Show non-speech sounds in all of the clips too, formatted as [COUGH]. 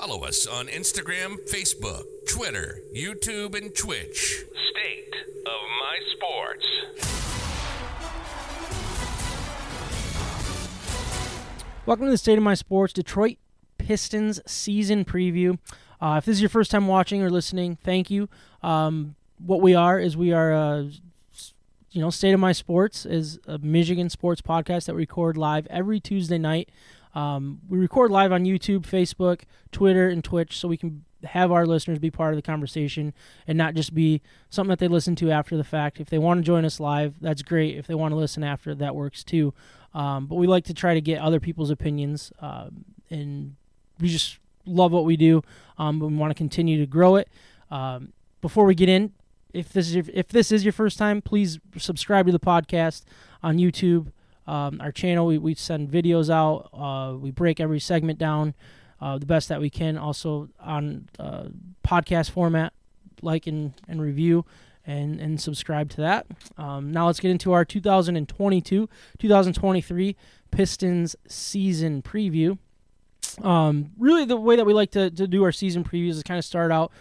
Follow us on Instagram, Facebook, Twitter, YouTube, and Twitch. State of My Sports. Welcome to the State of My Sports Detroit Pistons season preview. Uh, if this is your first time watching or listening, thank you. Um, what we are is we are, uh, you know, State of My Sports is a Michigan sports podcast that we record live every Tuesday night. Um, we record live on YouTube, Facebook, Twitter, and Twitch, so we can have our listeners be part of the conversation and not just be something that they listen to after the fact. If they want to join us live, that's great. If they want to listen after, that works too. Um, but we like to try to get other people's opinions, um, and we just love what we do. Um, we want to continue to grow it. Um, before we get in, if this is your, if this is your first time, please subscribe to the podcast on YouTube. Um, our channel, we, we send videos out. Uh, we break every segment down uh, the best that we can. Also on uh, podcast format, like and, and review and, and subscribe to that. Um, now let's get into our 2022 2023 Pistons season preview. Um, really, the way that we like to, to do our season previews is kind of start out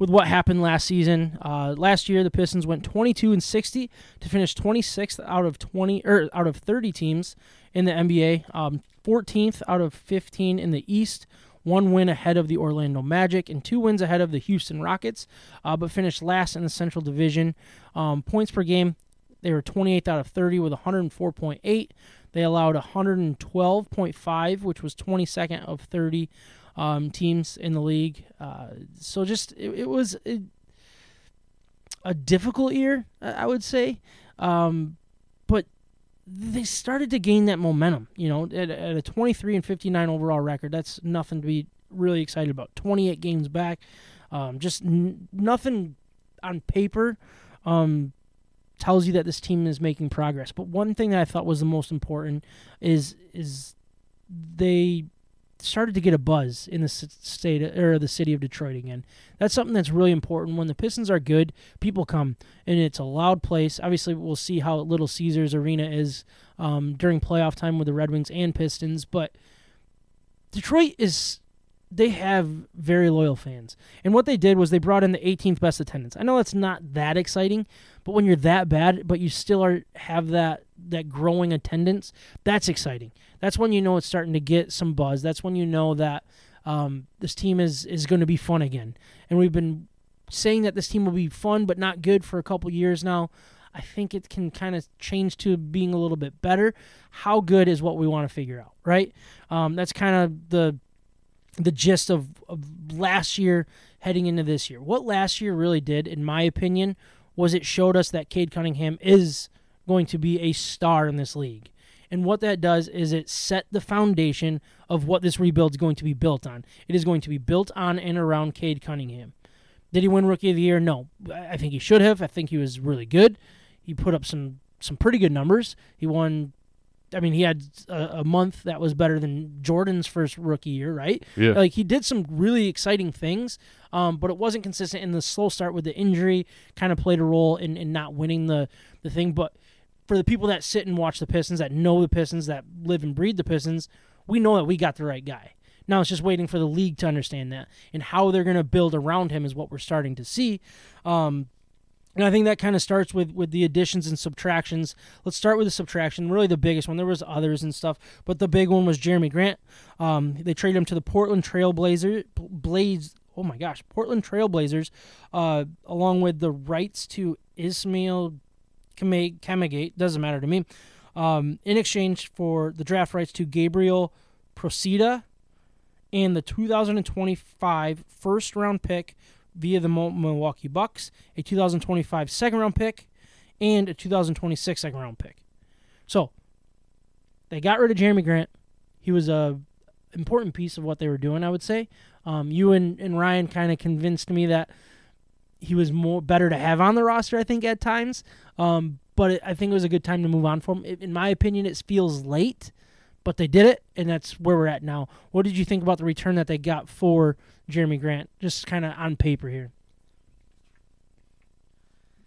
with what happened last season. Uh, last year, the Pistons went 22 and 60 to finish 26th out of 20 or er, out of 30 teams in the NBA, um, 14th out of 15 in the East. One win ahead of the Orlando Magic and two wins ahead of the Houston Rockets, uh, but finished last in the Central Division. Um, points per game, they were 28th out of 30 with 104.8. They allowed 112.5, which was 22nd of 30 um, teams in the league. Uh, so just it, it was a, a, difficult year, I would say, um, but they started to gain that momentum. You know, at, at, a 23 and 59 overall record, that's nothing to be really excited about. 28 games back, um, just n- nothing on paper. Um, tells you that this team is making progress. But one thing that I thought was the most important is is they started to get a buzz in the state or the city of Detroit again. That's something that's really important. When the Pistons are good, people come, and it's a loud place. Obviously, we'll see how Little Caesars Arena is um, during playoff time with the Red Wings and Pistons, but Detroit is they have very loyal fans. And what they did was they brought in the 18th best attendance. I know that's not that exciting, but when you're that bad, but you still are have that that growing attendance, that's exciting. That's when you know it's starting to get some buzz. That's when you know that um, this team is is going to be fun again. And we've been saying that this team will be fun but not good for a couple years now. I think it can kind of change to being a little bit better. How good is what we want to figure out, right? Um, that's kind of the the gist of, of last year heading into this year. What last year really did, in my opinion, was it showed us that Cade Cunningham is going to be a star in this league. And what that does is it set the foundation of what this rebuild is going to be built on. It is going to be built on and around Cade Cunningham. Did he win Rookie of the Year? No. I think he should have. I think he was really good. He put up some some pretty good numbers. He won I mean, he had a, a, month that was better than Jordan's first rookie year, right? Yeah. Like he did some really exciting things, um, but it wasn't consistent. In the slow start with the injury, kind of played a role in, in not winning the the thing. But for the people that sit and watch the Pistons, that know the Pistons, that live and breathe the Pistons, we know that we got the right guy. Now it's just waiting for the league to understand that and how they're going to build around him is what we're starting to see. Um, and I think that kind of starts with with the additions and subtractions. Let's start with the subtraction. Really, the biggest one. There was others and stuff, but the big one was Jerami Grant. Um, they traded him to the Portland Trailblazers. Blaze. Oh my gosh, Portland Trailblazers, uh, along with the rights to Ismail Kamagate. Doesn't matter to me. Um, in exchange for the draft rights to Gabriel Procida and the 2025 first round pick via the Milwaukee Bucks, a 2025 second round pick, and a 2026 second round pick. So they got rid of Jerami Grant. He was a important piece of what they were doing, I would say. Um, you and, and Ryan kind of convinced me that he was more better to have on the roster, I think, at times. Um, but it, I think it was a good time to move on for him. In my opinion, it feels late, but they did it, and that's where we're at now. What did you think about the return that they got for Jerami Grant, just kind of on paper here.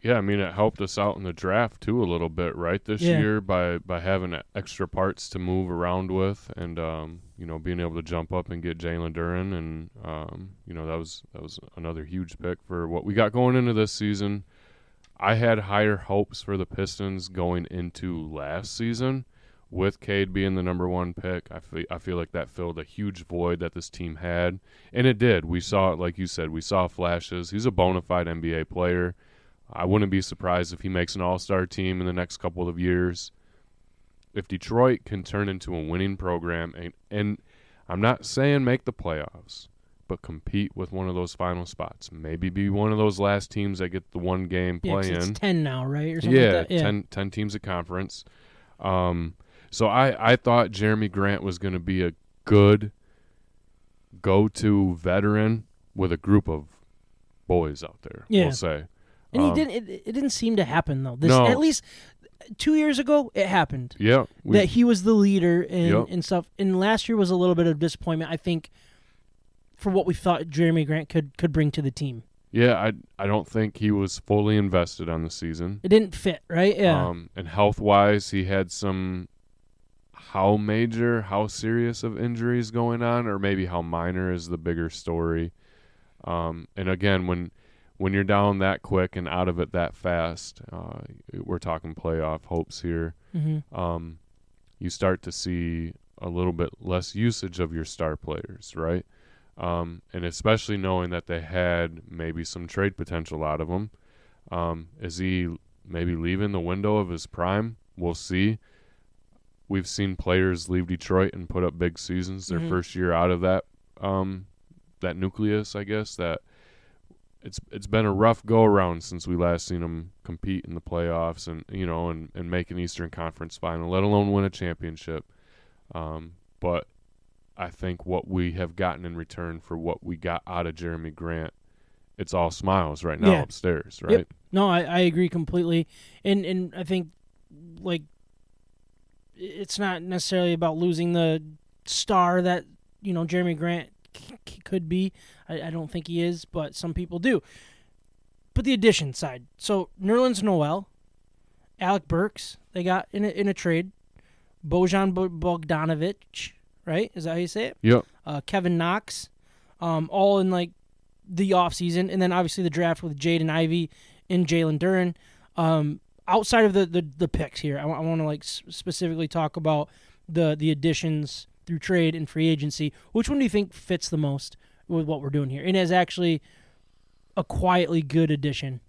Yeah, I mean it helped us out in the draft too a little bit, right? This Yeah. year by by having extra parts to move around with, and um, you know being able to jump up and get Jalen Duren, and um, you know that was that was another huge pick for what we got going into this season. I had higher hopes for the Pistons going into last season, with Cade being the number one pick. I feel I feel like that filled a huge void that this team had, and it did. We saw it, like you said, we saw flashes. He's a bona fide NBA player. I wouldn't be surprised if he makes an all star team in the next couple of years. If Detroit can turn into a winning program, and, and I'm not saying make the playoffs, but compete with one of those final spots, maybe be one of those last teams that get the one game Yeah, play it's in. ten now, right? Or something Yeah, like that. Yeah. 10, 10 teams at conference. Um, so I, I thought Jerami Grant was going to be a good go to veteran with a group of boys out there, Yeah. we'll say. And Um, he didn't. It, it didn't seem to happen though. This No. at least two years ago, it happened Yeah. we- that he was the leader and Yep. and stuff. And last year was a little bit of disappointment, I think, for what we thought Jerami Grant could could bring to the team. yeah, I, I don't think he was fully invested on the season. It didn't fit, right? Yeah. Um, and health wise, he had some how major, how serious of injuries going on, or maybe how minor is the bigger story. Um, and again, when when you're down that quick and out of it that fast, uh, we're talking playoff hopes here. hmm Um, you start to see a little bit less usage of your star players, right? Um, and especially knowing that they had maybe some trade potential out of him. Um, is he maybe leaving the window of his prime? We'll see. We've seen players leave Detroit and put up big seasons their Mhm. first year out of that um, that nucleus, I guess. That it's it's been a rough go around since we last seen them compete in the playoffs and you know and, and make an Eastern Conference final, let alone win a championship. Um, but I think what we have gotten in return for what we got out of Jerami Grant, it's all smiles right now Yeah. upstairs, Yep. right? No, I, I agree completely, and and I think like it's not necessarily about losing the star that you know Jerami Grant c- c- could be. I, I don't think he is, but some people do. But the addition side, so Nerlens Noel, Alec Burks, they got in a, in a trade. Bojan Bogdanovic, right? Is that how you say it? Yep. uh, Kevin Knox, um, all in like the offseason. and then obviously the draft with Jaden Ivey and Jalen Duren. Um, outside of the, the, the picks here, I, want to like s- specifically talk about the the additions through trade and free agency. Which one do you think fits the most with what we're doing here, and is actually a quietly good addition?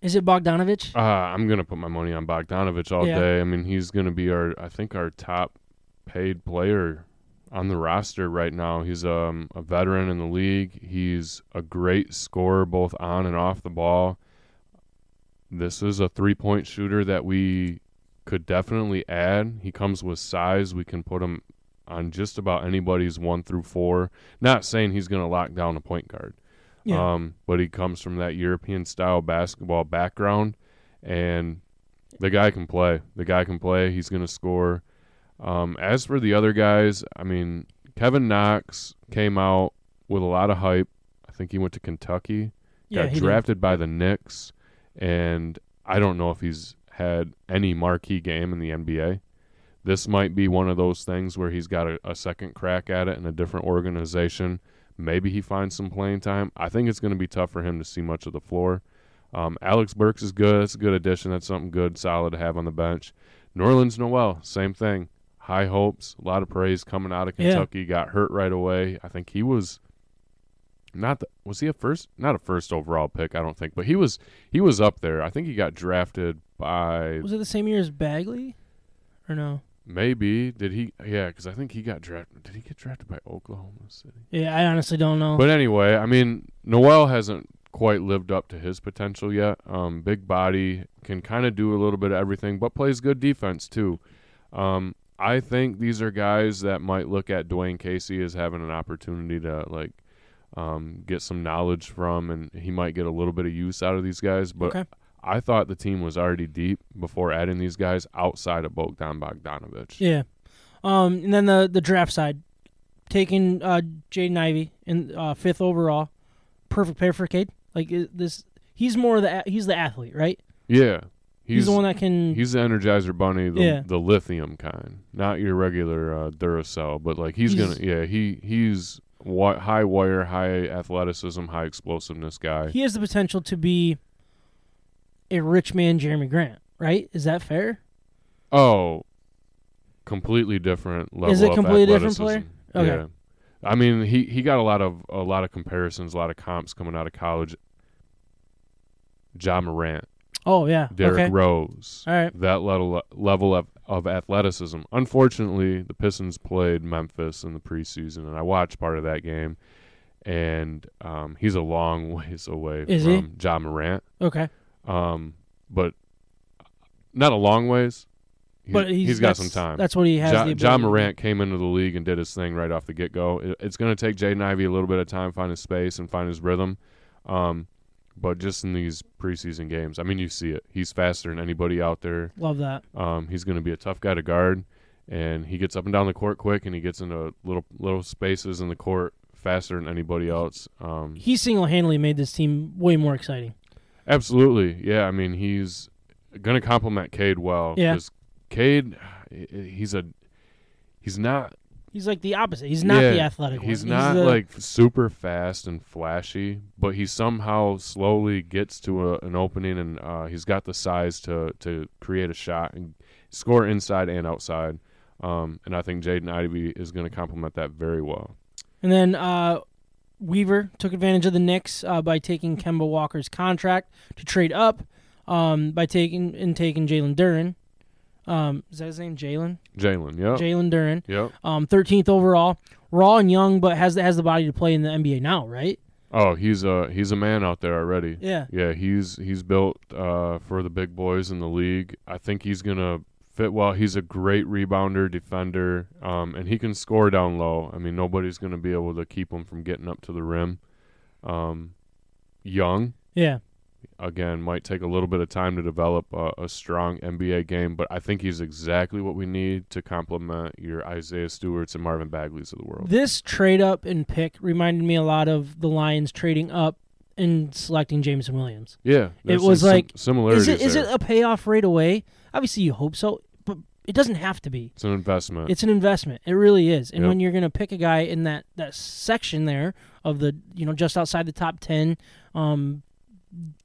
Is it Bogdanovich? Uh, I'm gonna put my money on Bogdanovich all Yeah. day. I mean, he's gonna be our, I think, our top paid player on the roster right now. He's um, a veteran in the league. He's a great scorer both on and off the ball. This is a three point shooter that we could definitely add. He comes with size. We can put him on just about anybody's one through four. Not saying he's going to lock down a point guard. Yeah. Um, but he comes from that European style basketball background, and the guy can play. The guy can play. He's going to score. Um, as for the other guys, I mean, Kevin Knox came out with a lot of hype. I think he went to Kentucky, yeah, got he did. drafted by the Knicks, and I don't know if he's had any marquee game in the NBA. This might be one of those things where he's got a, a second crack at it in a different organization. Maybe he finds some playing time. I think it's going to be tough for him to see much of the floor. Um, Alex Burks is good. That's a good addition. That's something good, solid to have on the bench. Nerlens Noel, same thing. High hopes, a lot of praise coming out of Yeah. Kentucky. Got hurt right away. I think he was not the, was he a first not a first overall pick, I don't think, but he was he was up there. I think he got drafted by Was it the same year as Bagley, or no? maybe did he yeah, cuz I think he got drafted did he get drafted by Oklahoma City? Yeah, I honestly don't know. But anyway, I mean, Noel hasn't quite lived up to his potential yet. Um, big body, can kind of do a little bit of everything, but plays good defense too. Um, I think these are guys that might look at Dwane Casey as having an opportunity to like um, get some knowledge from, and he might get a little bit of use out of these guys. But Okay. I thought the team was already deep before adding these guys outside of Bogdan Bogdanovich. Yeah. Um, and then the the draft side, taking uh, Jaden Ivey in uh, fifth overall, perfect pair for Cade. Like this, he's more the he's the athlete, right? Yeah, He's, the one that can. He's the Energizer Bunny, the, Yeah. the lithium kind, not your regular uh, Duracell. But like he's, He's- gonna, yeah, he he's wi- high wire, high athleticism, high explosiveness guy. he has the potential to be a rich man, Jerami Grant. Right? Is that fair? oh, completely different level. Is it completely different player? Okay. Yeah. I mean, he, he got a lot of a lot of comparisons, a lot of comps coming out of college. Ja Morant, Oh yeah. Derrick okay. Rose, All right. that level level of, of athleticism. Unfortunately, the Pistons played Memphis in the preseason, and I watched part of that game. And um, he's a long [LAUGHS] ways away Is he? from Ja Morant, Okay. um, but not a long ways. He, But he's, got that's- some time. That's what he has. the John, ability to do. Morant came into the league and did his thing right off the get go. It, it's going to take Jaden Ivey a little bit of time, find his space and find his rhythm. Um, but just in these preseason games, I mean, you see it. He's faster than anybody out there. Love that. Um, he's going to be a tough guy to guard, and he gets up and down the court quick, and he gets into little little spaces in the court faster than anybody else. Um, He single handedly made this team way more exciting. absolutely, yeah. I mean, he's going to complement Cade well. Yeah. Cade, [SIGHS] he's a he's not He's like the opposite. He's not the Yeah, athletic one. He's not the- like super fast and flashy, but he somehow slowly gets to a, an opening, and uh, he's got the size to to create a shot and score inside and outside. Um, and I think Jaden Ivey is going to complement that very well. And then uh, Weaver took advantage of the Knicks uh, by taking Kemba Walker's contract to trade up um, by taking and taking Jalen Duren. Um, is that his name? Jalen. Jalen, yeah. Jalen Duren. Yeah. Um, 13th overall. Raw and young, but has has the body to play in the NBA now, right? Oh, he's a he's a man out there already. Yeah. Yeah, he's he's built uh, for the big boys in the league. I think he's gonna fit well. He's a great rebounder, defender, um, and he can score down low. I mean, nobody's gonna be able to keep him from getting up to the rim. Um, young Yeah. Again might take a little bit of time to develop a, a strong NBA game, but I think he's exactly what we need to complement your Isaiah Stewart's and Marvin Bagleys of the world. This trade up and pick reminded me a lot of the Lions trading up and selecting Jameson Williams. Yeah, it was like. Is it is it a payoff right away? Obviously, you hope so, but it doesn't have to be. It's an investment. It's an investment. It really is. And Yep. when you're going to pick a guy in that that section there of the you know just outside the top ten, um,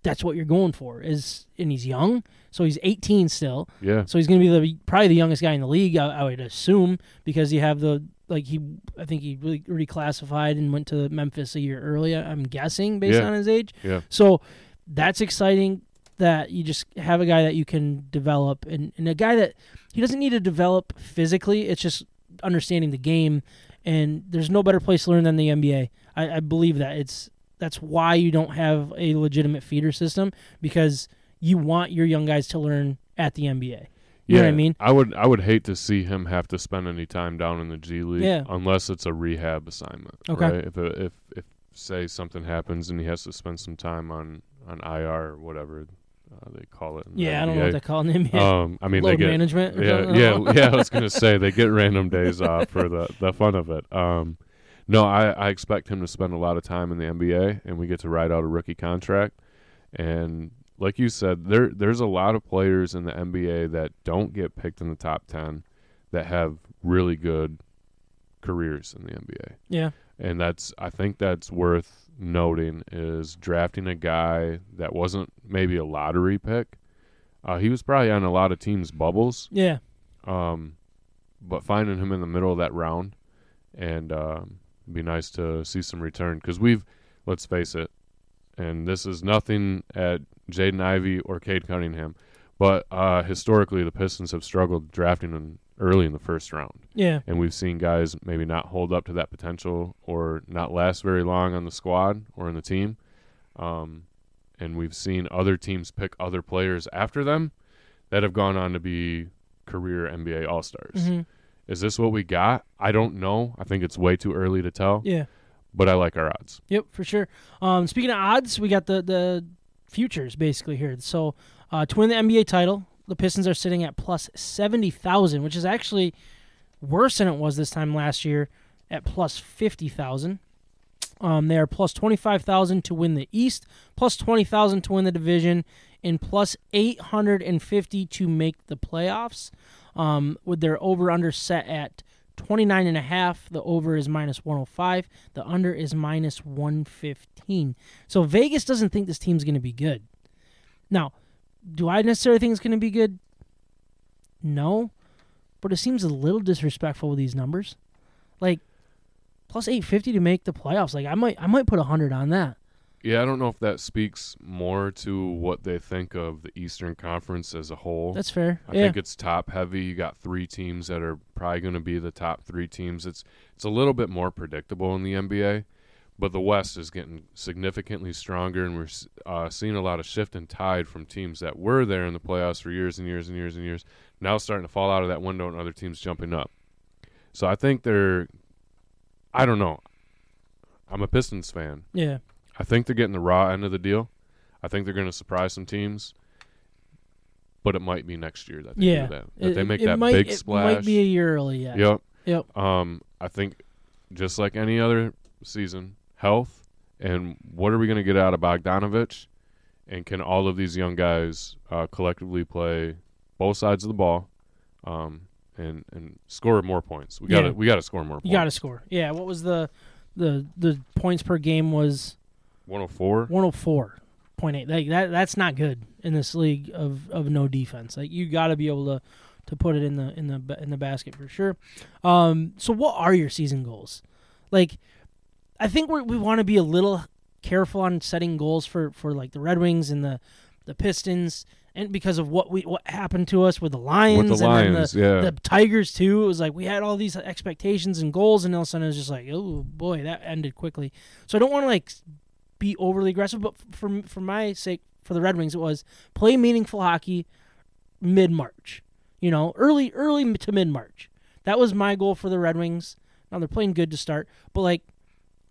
that's what you're going for. Is and he's young, so he's 18 still. yeah, So he's going to be the probably the youngest guy in the league. I, I would assume because you have the like he I think he really reclassified and went to Memphis a year earlier. I'm guessing based Yeah. on his age. yeah. So that's exciting that you just have a guy that you can develop and, and a guy that he doesn't need to develop physically. It's just understanding the game. And there's no better place to learn than the NBA. I, I believe that. It's that's why you don't have a legitimate feeder system because you want your young guys to learn at the NBA. You know what I mean? I would I would hate to see him have to spend any time down in the G League Yeah. unless it's a rehab assignment. Okay. Right? If it, if if say something happens and he has to spend some time on on IR or whatever uh, they call it. Yeah, I don't know what they call it in the NBA. Um, I mean they Load get management. Yeah yeah [LAUGHS] yeah. I was gonna say they get random days off for the the fun of it. Um, no, I I expect him to spend a lot of time in the NBA and we get to ride out a rookie contract and like you said, there there's a lot of players in the NBA that don't get picked in the top ten that have really good careers in the NBA. Yeah. And that's I think that's worth noting is drafting a guy that wasn't maybe a lottery pick. Uh, he was probably on a lot of teams' bubbles, Yeah. um, but finding him in the middle of that round and um, it'd be nice to see some return because we've let's face it, and this is nothing at Jaden Ivey or Cade Cunningham, but uh, historically the Pistons have struggled drafting them early in the first round, Yeah. and we've seen guys maybe not hold up to that potential or not last very long on the squad or in the team. Um, and we've seen other teams pick other players after them that have gone on to be career NBA All Stars. hmm Is this what we got? I don't know. I think it's way too early to tell, Yeah. but I like our odds. Yep, for sure. Um, speaking of odds, we got the the futures basically here. So uh, to win the NBA title, the Pistons are sitting at plus seventy thousand, which is actually worse than it was this time last year at plus fifty thousand. Um, they are plus 25,000 to win the East, plus 20,000 to win the division, and plus 850 to make the playoffs. Um, with their over under set at 29 and a half, the over is minus 105, the under is minus 115. So Vegas doesn't think this team's going to be good. Now, do I necessarily think it's going to be good? No, but it seems a little disrespectful with these numbers. Like plus 850 to make the playoffs. Like I might I might put 100 on that. Yeah, I don't know if that speaks more to what they think of the Eastern Conference as a whole. That's fair. I yeah. think it's top heavy. You got three teams that are probably going to be the top three teams. It's it's a little bit more predictable in the NBA, but the West is getting significantly stronger, and we're uh, seeing a lot of shift and tide from teams that were there in the playoffs for years and years and years and years. Now starting to fall out of that window, and other teams jumping up. So I think they're. I don't know. I'm a Pistons fan. yeah. I think they're getting the raw end of the deal. I think they're going to surprise some teams, but it might be next year that they Yeah. do that. That It- they make that might, big splash. it might be a year early yet. Yep. Yep. Um, I think just like any other season, health and what are we going to get out of Bogdanovich, and can all of these young guys uh, collectively play both sides of the ball, um, and and score more points? We got to Yeah. we got to score more. Points. You got to score. Yeah. What was the the the points per game was 104. 104.8. Like that that's not good in this league of, of no defense. Like you got to be able to to put it in the in the in the basket for sure. Um so what are your season goals? Like I think we we want to be a little careful on setting goals for for like the Red Wings and the the Pistons and because of what we what happened to us with the Lions With the and then Lions, the, yeah. the Tigers too. It was like we had all these expectations and goals, and all of a sudden it was just like, oh boy, that ended quickly. So I don't want to like be overly aggressive, but for for my sake, for the Red Wings, it was play meaningful hockey mid March. You know, early early to mid March. That was my goal for the Red Wings. Now they're playing good to start, but like,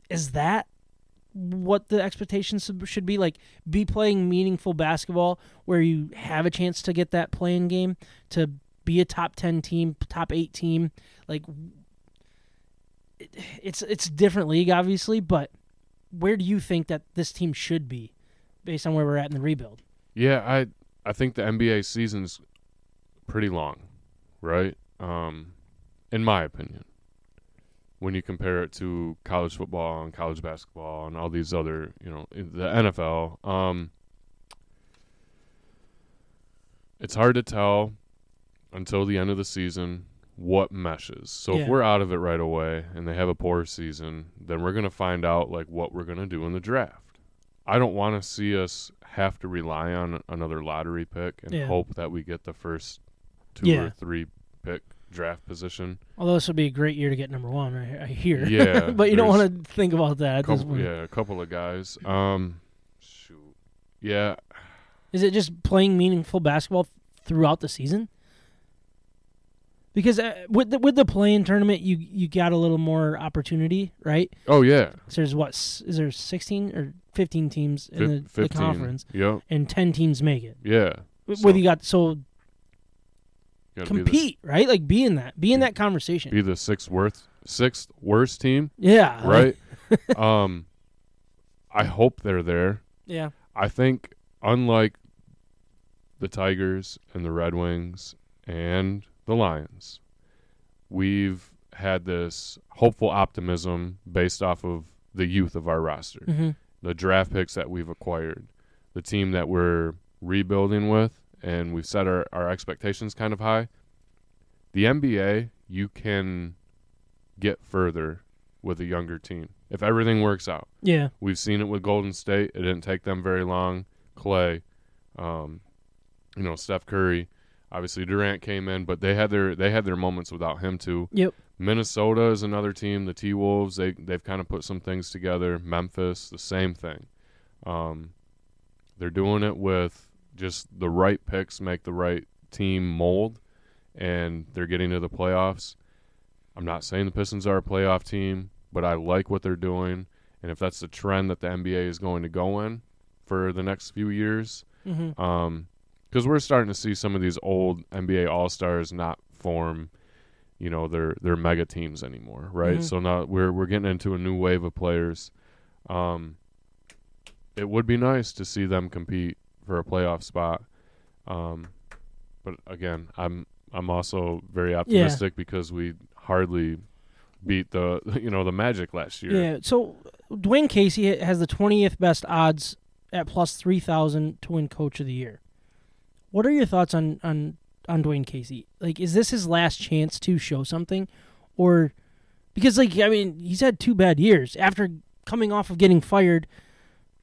is that what the expectations should be? Like, be playing meaningful basketball where you have a chance to get that playing game to be a top ten team, top eight team. Like, it, it's it's different league, obviously, but where do you think that this team should be based on where we're at in the rebuild? Yeah, I I think the NBA season's pretty long, right? Um, in my opinion, when you compare it to college football and college basketball and all these other, you know, the NFL, um, it's hard to tell until the end of the season what meshes. So Yeah. if we're out of it right away and they have a poor season, then we're going to find out like what we're going to do in the draft. I don't want to see us have to rely on another lottery pick and Yeah. hope that we get the first two Yeah. or three pick draft position. Although this would be a great year to get number one, right? I hear. Yeah, [LAUGHS] but you don't want to think about that. Couple, yeah, a couple of guys. Um, shoot, yeah, Is it just playing meaningful basketball throughout the season? Because uh, with the, with the playing tournament, you you got a little more opportunity, right? oh yeah, 'Cause there's what is there sixteen or fifteen teams in Fif- the, the conference, Yep, and ten teams make it. yeah. So, Whether you got so gotta the- compete, right? Like be in that, be in that conversation. Be the sixth worst, sixth worst team, yeah, like- right? [LAUGHS] um, I hope they're there. yeah, I think unlike the Tigers and the Red Wings and the Lions, we've had this hopeful optimism based off of the youth of our roster, hmm the draft picks that we've acquired, the team that we're rebuilding with, and we've set our, our expectations kind of high. The NBA, you can get further with a younger team if everything works out. yeah, We've seen it with Golden State. It didn't take them very long. Klay, um, you know, Steph Curry. Obviously Durant came in, but they had their they had their moments without him too. Yep. Minnesota is another team. The T Wolves they they've kind of put some things together. Memphis, the same thing. Um, they're doing it with just the right picks make the right team mold, and they're getting to the playoffs. I'm not saying the Pistons are a playoff team, but I like what they're doing. And if that's the trend that the NBA is going to go in for the next few years, hmm um, because we're starting to see some of these old NBA All Stars not form, you know, their their mega teams anymore, right? Mhm. So now we're we're getting into a new wave of players. Um, it would be nice to see them compete for a playoff spot. Um, but again, I'm I'm also very optimistic because we hardly beat the [LAUGHS] you know the Magic last year. Yeah. So Dwane Casey has the 20th best odds at plus 3,000 to win Coach of the Year. What are your thoughts on on on Dwane Casey? Like, is this his last chance to show something, or because like I mean he's had two bad years after coming off of getting fired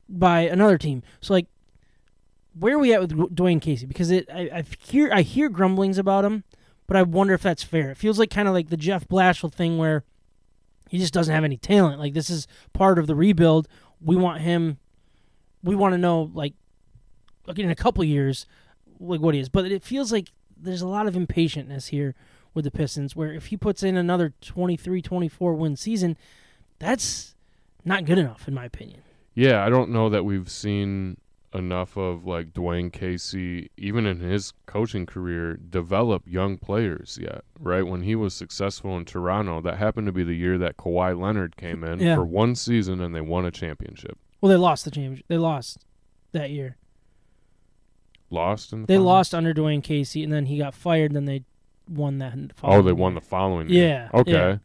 by another team. So like, where are we at with Dwane Casey? Because it I, I hear I hear grumblings about him, but I wonder if that's fair. It feels like kind of like the Jeff Blashill thing where he just doesn't have any talent. Like this is part of the rebuild. We want him. We want to know like, in a couple years, like what he is. But it feels like there's a lot of impatientness here with the Pistons. Where if he puts in another 23, 24 win season, that's not good enough in my opinion. Yeah, I don't know that we've seen enough of like Dwane Casey, even in his coaching career, develop young players yet. Right when he was successful in Toronto, that happened to be the year that Kawhi Leonard came in Yeah. for one season and they won a championship. Well, they lost the championship. They lost that year. Lost in the They finals? lost under Dwane Casey, and then he got fired. Then they won that. Oh, following they won the following year. Yeah. Okay.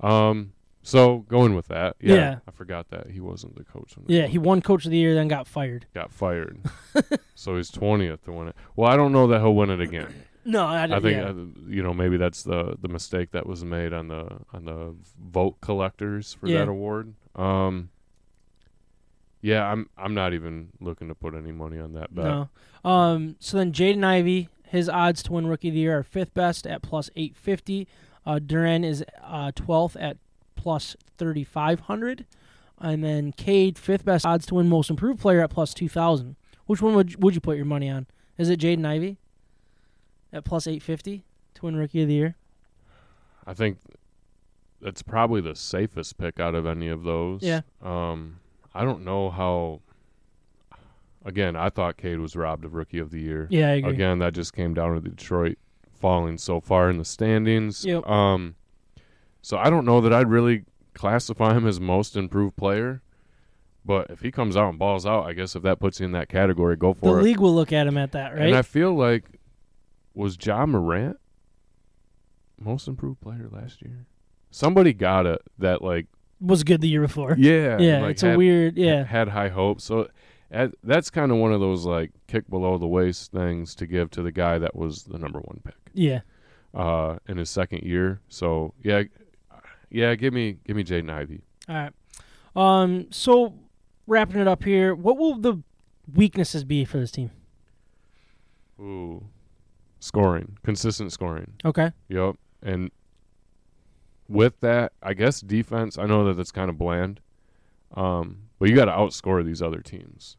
Um. So going with that, yeah, Yeah. I forgot that he wasn't the coach. They Yeah, he won Coach of the Year, then got fired. got fired. [LAUGHS] so he's twentieth to win it. Well, I don't know that he'll win it again. [COUGHS] No, I, didn't I think yeah. uh, you know maybe that's the the mistake that was made on the on the vote collectors for Yeah. that award. Um. Yeah, I'm I'm not even looking to put any money on that bet. No. Um. So then Jaden Ivey, his odds to win Rookie of the Year are fifth best at plus eight fifty. Uh, Duren is uh twelfth at plus thirty five hundred, and then Cade fifth best odds to win Most Improved Player at plus two thousand. Which one would would you put your money on? Is it Jaden Ivey at plus eight fifty to win Rookie of the Year? I think that's probably the safest pick out of any of those. Yeah. Um, I don't know how. Again, I thought Cade was robbed of Rookie of the Year. Yeah, I agree. Again, that just came down to the Detroit falling so far in the standings. Yep. Um, so I don't know that I'd really classify him as most improved player. But if he comes out and balls out, I guess if that puts you in that category, go the for it. The league will look at him at that, right? And I feel like was Ja Morant most improved player last year? Somebody got it that like was good the year before. [LAUGHS] yeah Yeah, like it's a weird. Yeah, had high hopes. So uh, that's kind of one of those like kick below the waist things to give to the guy that was the number one pick yeah. uh, in his second year. So yeah, yeah, give me give me Jaden Ivey. All right. Um. So wrapping it up here, what will the weaknesses be for this team? Ooh, scoring, consistent scoring. Okay. Yep. And with that, I guess defense. I know that that's kind of bland, um, but you got to outscore these other teams.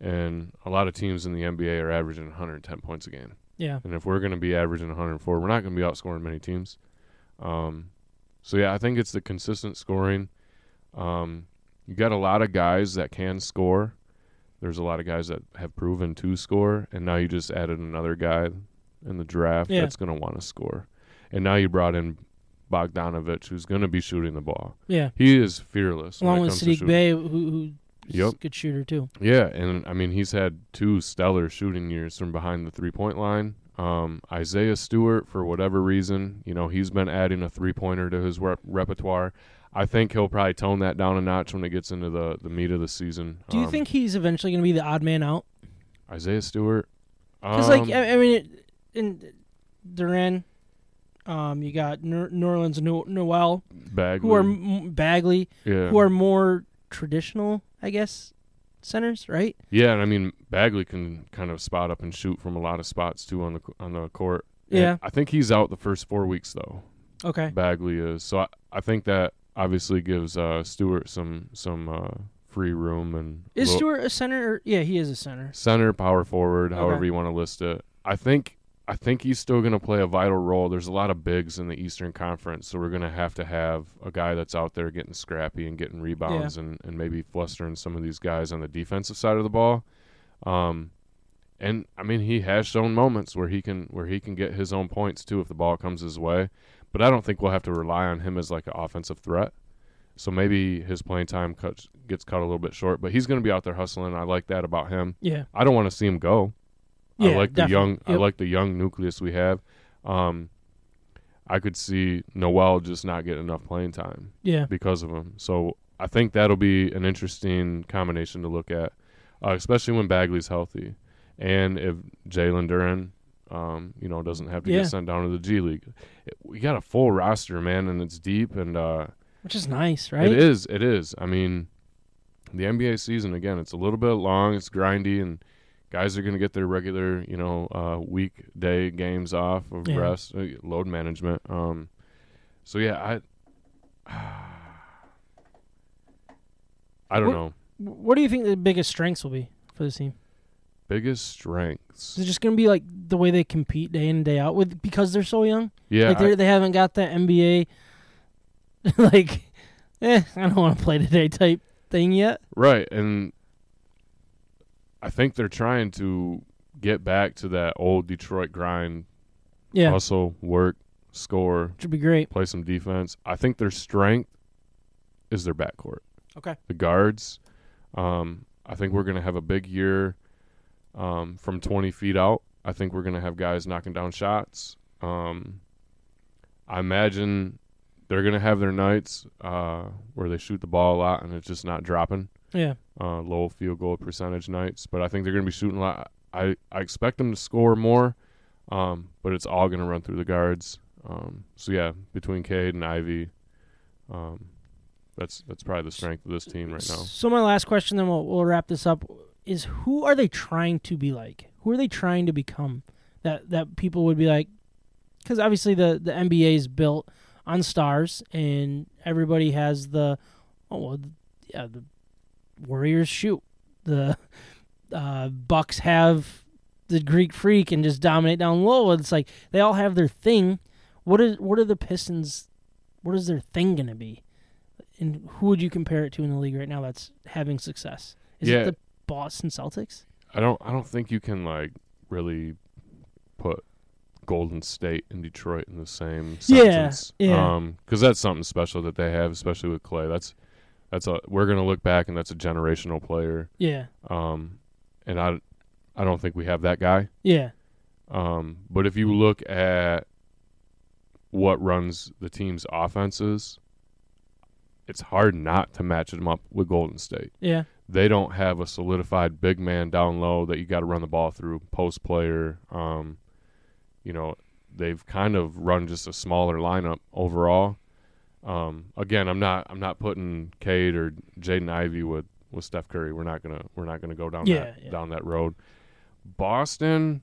And a lot of teams in the NBA are averaging 110 points a game. Yeah. And if we're going to be averaging 104, we're not going to be outscoring many teams. Um, so yeah, I think it's the consistent scoring. Um, you got a lot of guys that can score. There's a lot of guys that have proven to score, and now you just added another guy in the draft Yeah. that's going to want to score. And now you brought in Bogdanovich, who's going to be shooting the ball. Yeah. He is fearless. Along it with Saddiq. Bey, who who's Yep. a good shooter too. Yeah, and I mean he's had two stellar shooting years from behind the three point line. Um, Isaiah Stewart, for whatever reason, you know he's been adding a three pointer to his rep- repertoire. I think he'll probably tone that down a notch when it gets into the, the meat of the season. Do you Um, think he's eventually going to be the odd man out? Isaiah Stewart? Because Um, like I, I mean, it, in Duren, um, you got New Nerlens no- Noel, Bagley, who are m- Bagley, yeah, who are more traditional, I guess, centers, right? yeah, and I mean Bagley can kind of spot up and shoot from a lot of spots too on the on the court. And Yeah. I think he's out the first four weeks though. Okay. Bagley is. So I, I think that obviously gives uh, Stewart some some uh, free room and Is little- Stewart a center? Or, yeah, he is a center. center, power forward, Okay. however you want to list it. I think I think he's still going to play a vital role. There's a lot of bigs in the Eastern Conference, so we're going to have to have a guy that's out there getting scrappy and getting rebounds and, and maybe flustering some of these guys on the defensive side of the ball. Um, and I mean, he has shown moments where he can where he can get his own points too if the ball comes his way. But I don't think we'll have to rely on him as like an offensive threat. So maybe his playing time cuts, gets cut a little bit short, but he's going to be out there hustling. I like that about him. Yeah. I don't want to see him go. Yeah, I like the definitely. young. I like the young nucleus we have. Um, I could see Noel just not getting enough playing time Yeah. because of him. So I think that'll be an interesting combination to look at, uh, especially when Bagley's healthy, and if Jalen Duren, um, you know, doesn't have to Yeah. get sent down to the G League. It- we got a full roster, man, and it's deep, and uh, Which is nice, right? it is. It is. I mean, the NBA season again. It's a little bit long. It's grindy, and guys are going to get their regular, you know, uh, weekday games off of Yeah. rest, uh, load management. Um, so yeah, I, [SIGHS] I don't What- know. What do you think the biggest strengths will be for this team? Biggest strengths. Is it just going to be like the way they compete day in and day out with because they're so young? Yeah, like I- they they haven't got that NBA [LAUGHS] like eh, I don't want to play today type thing yet. right, and I think they're trying to get back to that old Detroit grind, Yeah. hustle, work, score, Which would be great. play some defense. I think their strength is their backcourt. Okay. The guards. Um, I think we're going to have a big year um, from 20 feet out. I think we're going to have guys knocking down shots. Um, I imagine they're going to have their nights uh, where they shoot the ball a lot and it's just not dropping. Yeah. Uh, low field goal percentage nights, but I think they're going to be shooting a lot. I, I expect them to score more, um, but it's all going to run through the guards. Um, so yeah, between Cade and Ivey, um, that's that's probably the strength of this team right now. So my last question, then we'll we'll wrap this up, is who are they trying to be like? Who are they trying to become? That that people would be like, because obviously the the NBA is built on stars, and everybody has the, oh well, yeah, the Warriors shoot, the uh, Bucks have the Greek Freak and just dominate down low. It's like they all have their thing. What is what are the Pistons? What is their thing gonna be? And who would you compare it to in the league right now that's having success? Is Yeah. it the Boston Celtics? I don't I don't think you can like really put Golden State and Detroit in the same Yeah, sentence. yeah. Um, because that's something special that they have, especially with Klay. That's that's a we're gonna look back and that's a generational player. Yeah, Um, and I I don't think we have that guy. yeah, Um, but if you look at what runs the team's offenses, it's hard not to match them up with Golden State. yeah, They don't have a solidified big man down low that you got to run the ball through, post player. Um, you know, they've kind of run just a smaller lineup overall. Um, again, I'm not I'm not putting Cade or Jaden Ivey with, with Steph Curry. We're not gonna we're not gonna go down Yeah, that yeah. down that road. Boston,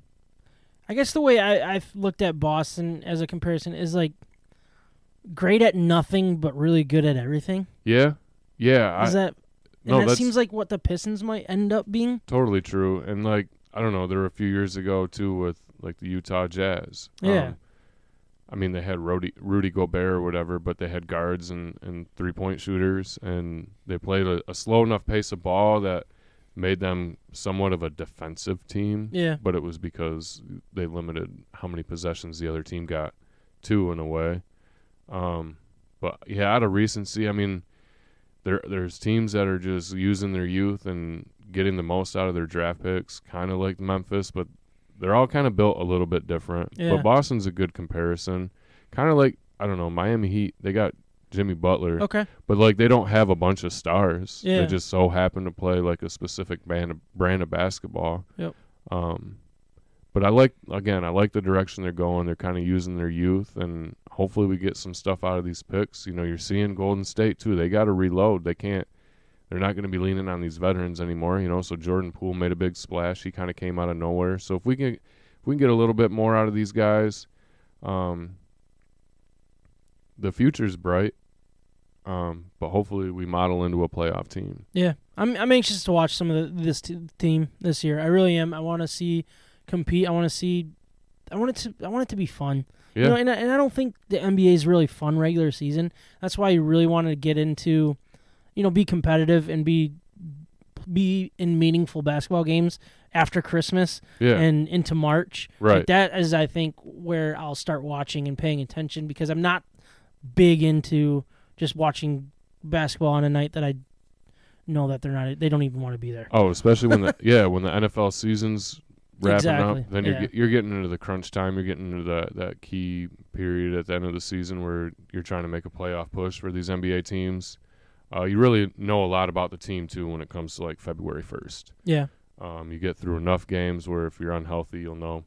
I guess the way I, I've looked at Boston as a comparison is like great at nothing but really good at everything. yeah, yeah. I, Is that? And no, that seems like what the Pistons might end up being. totally true. And like I don't know, there were a few years ago too with like the Utah Jazz. Yeah. Um, I mean, they had Rudy, Rudy Gobert or whatever, but they had guards and, and three point shooters, and they played a, a slow enough pace of ball that made them somewhat of a defensive team. Yeah, But it was because they limited how many possessions the other team got, too, in a way. Um, but yeah, out of recency, I mean, there there's teams that are just using their youth and getting the most out of their draft picks, kind of like Memphis, but they're all kind of built a little bit different. Yeah. But Boston's a good comparison, kind of like I don't know Miami Heat. They got Jimmy Butler, okay, but like they don't have a bunch of stars. Yeah. They just so happen to play like a specific band of, brand of basketball. Yep. Um, but I like again, I like the direction they're going. They're kind of using their youth, and hopefully we get some stuff out of these picks. You know, you're seeing Golden State too. They got to reload. They can't. They're not going to be leaning on these veterans anymore. You know, so Jordan Poole made a big splash. He kind of came out of nowhere. So if we can, if we can get a little bit more out of these guys, um, the future's bright. Um, but hopefully we model into a playoff team. yeah. I'm I'm anxious to watch some of the, this t- team this year. I really am. I want to see compete. I want to see. I want it to. I want it to be fun. Yeah. You know, and I, and I don't think the NBA is really fun regular season. That's why you really want to get into, you know, be competitive and be be in meaningful basketball games after Christmas yeah. and into March. right. Like that is, I think, where I'll start watching and paying attention because I'm not big into just watching basketball on a night that I know that they're not. They don't even want to be there. Oh, especially when the [LAUGHS] yeah when the NFL season's wrapping Exactly, up, then you're yeah. get, you're getting into the crunch time. You're getting into that that key period at the end of the season where you're trying to make a playoff push for these NBA teams. Uh, you really know a lot about the team too when it comes to like February first. Yeah, Um, you get through enough games where if you're unhealthy, you'll know.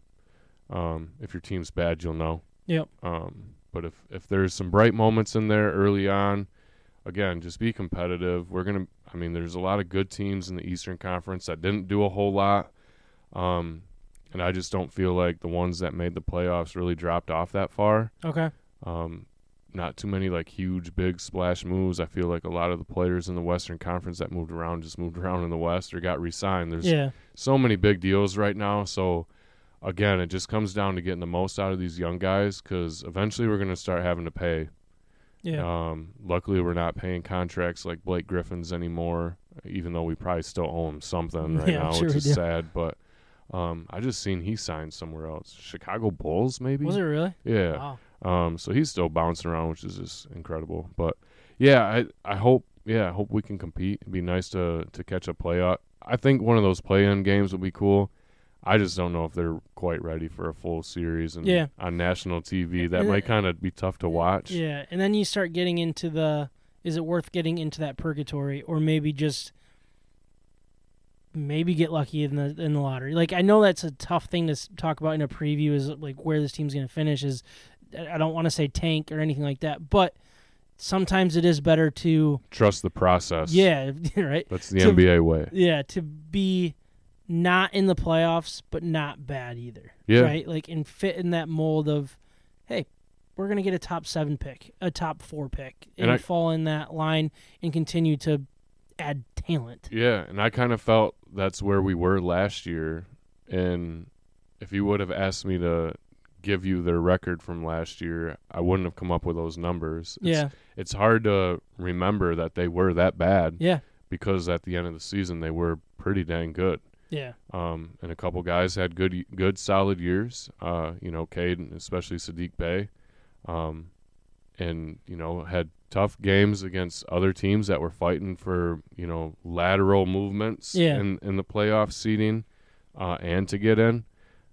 Um, if your team's bad, you'll know. Yep. Um, but if if there's some bright moments in there early on, again, just be competitive. We're gonna. I mean, there's a lot of good teams in the Eastern Conference that didn't do a whole lot. Um, and I just don't feel like the ones that made the playoffs really dropped off that far. okay, Um, not too many like huge, big splash moves. I feel like a lot of the players in the Western Conference that moved around just moved [LAUGHS] around in the West or got re-signed. There's yeah, so many big deals right now. So again, it just comes down to getting the most out of these young guys because eventually we're going to start having to pay. yeah, Um, luckily, we're not paying contracts like Blake Griffin's anymore, even though we probably still owe him something right [LAUGHS] Yeah, now, sure which is sad. But um, I just seen he signed somewhere else, Chicago Bulls, maybe. was it really? Yeah. Wow. Um, so he's still bouncing around, which is just incredible. But yeah, I I hope yeah I hope we can compete. It'd be nice to to catch a playoff. I think one of those play-in games would be cool. I just don't know if they're quite ready for a full series and Yeah. on national TV. That And- might kind of be tough to watch. Yeah, and then you start getting into the is it worth getting into that purgatory or maybe just maybe get lucky in the in the lottery. Like I know that's a tough thing to talk about in a preview is like where this team's going to finish is I don't want to say tank or anything like that, but sometimes it is better to Trust the process. yeah, [LAUGHS] right? that's the To- NBA way. Yeah, to be not in the playoffs but not bad either. Yeah. Right? Like and fit in that mold of hey, we're going to get a top 7 pick, a top 4 pick and, And I- fall in that line and continue to add talent. Yeah, and I kind of felt that's where we were last year. And if you would have asked me to give you their record from last year, I wouldn't have come up with those numbers. It's, yeah. it's hard to remember that they were that bad Yeah. because at the end of the season they were pretty dang good. Yeah. Um, and a couple guys had good, good, solid years. Uh, you know, Cade, and especially Saddiq Bey, um, and you know had tough games against other teams that were fighting for you know lateral movements Yeah. in in the playoff seeding, uh, and to get in.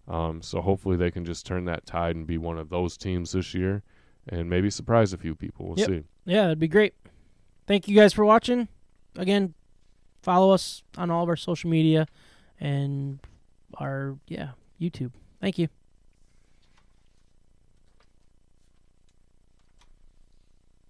Um, so hopefully they can just turn that tide and be one of those teams this year, and maybe surprise a few people. We'll Yep. see. Yeah, that'd be great. Thank you guys for watching. Again, follow us on all of our social media and our yeah, YouTube. Thank you.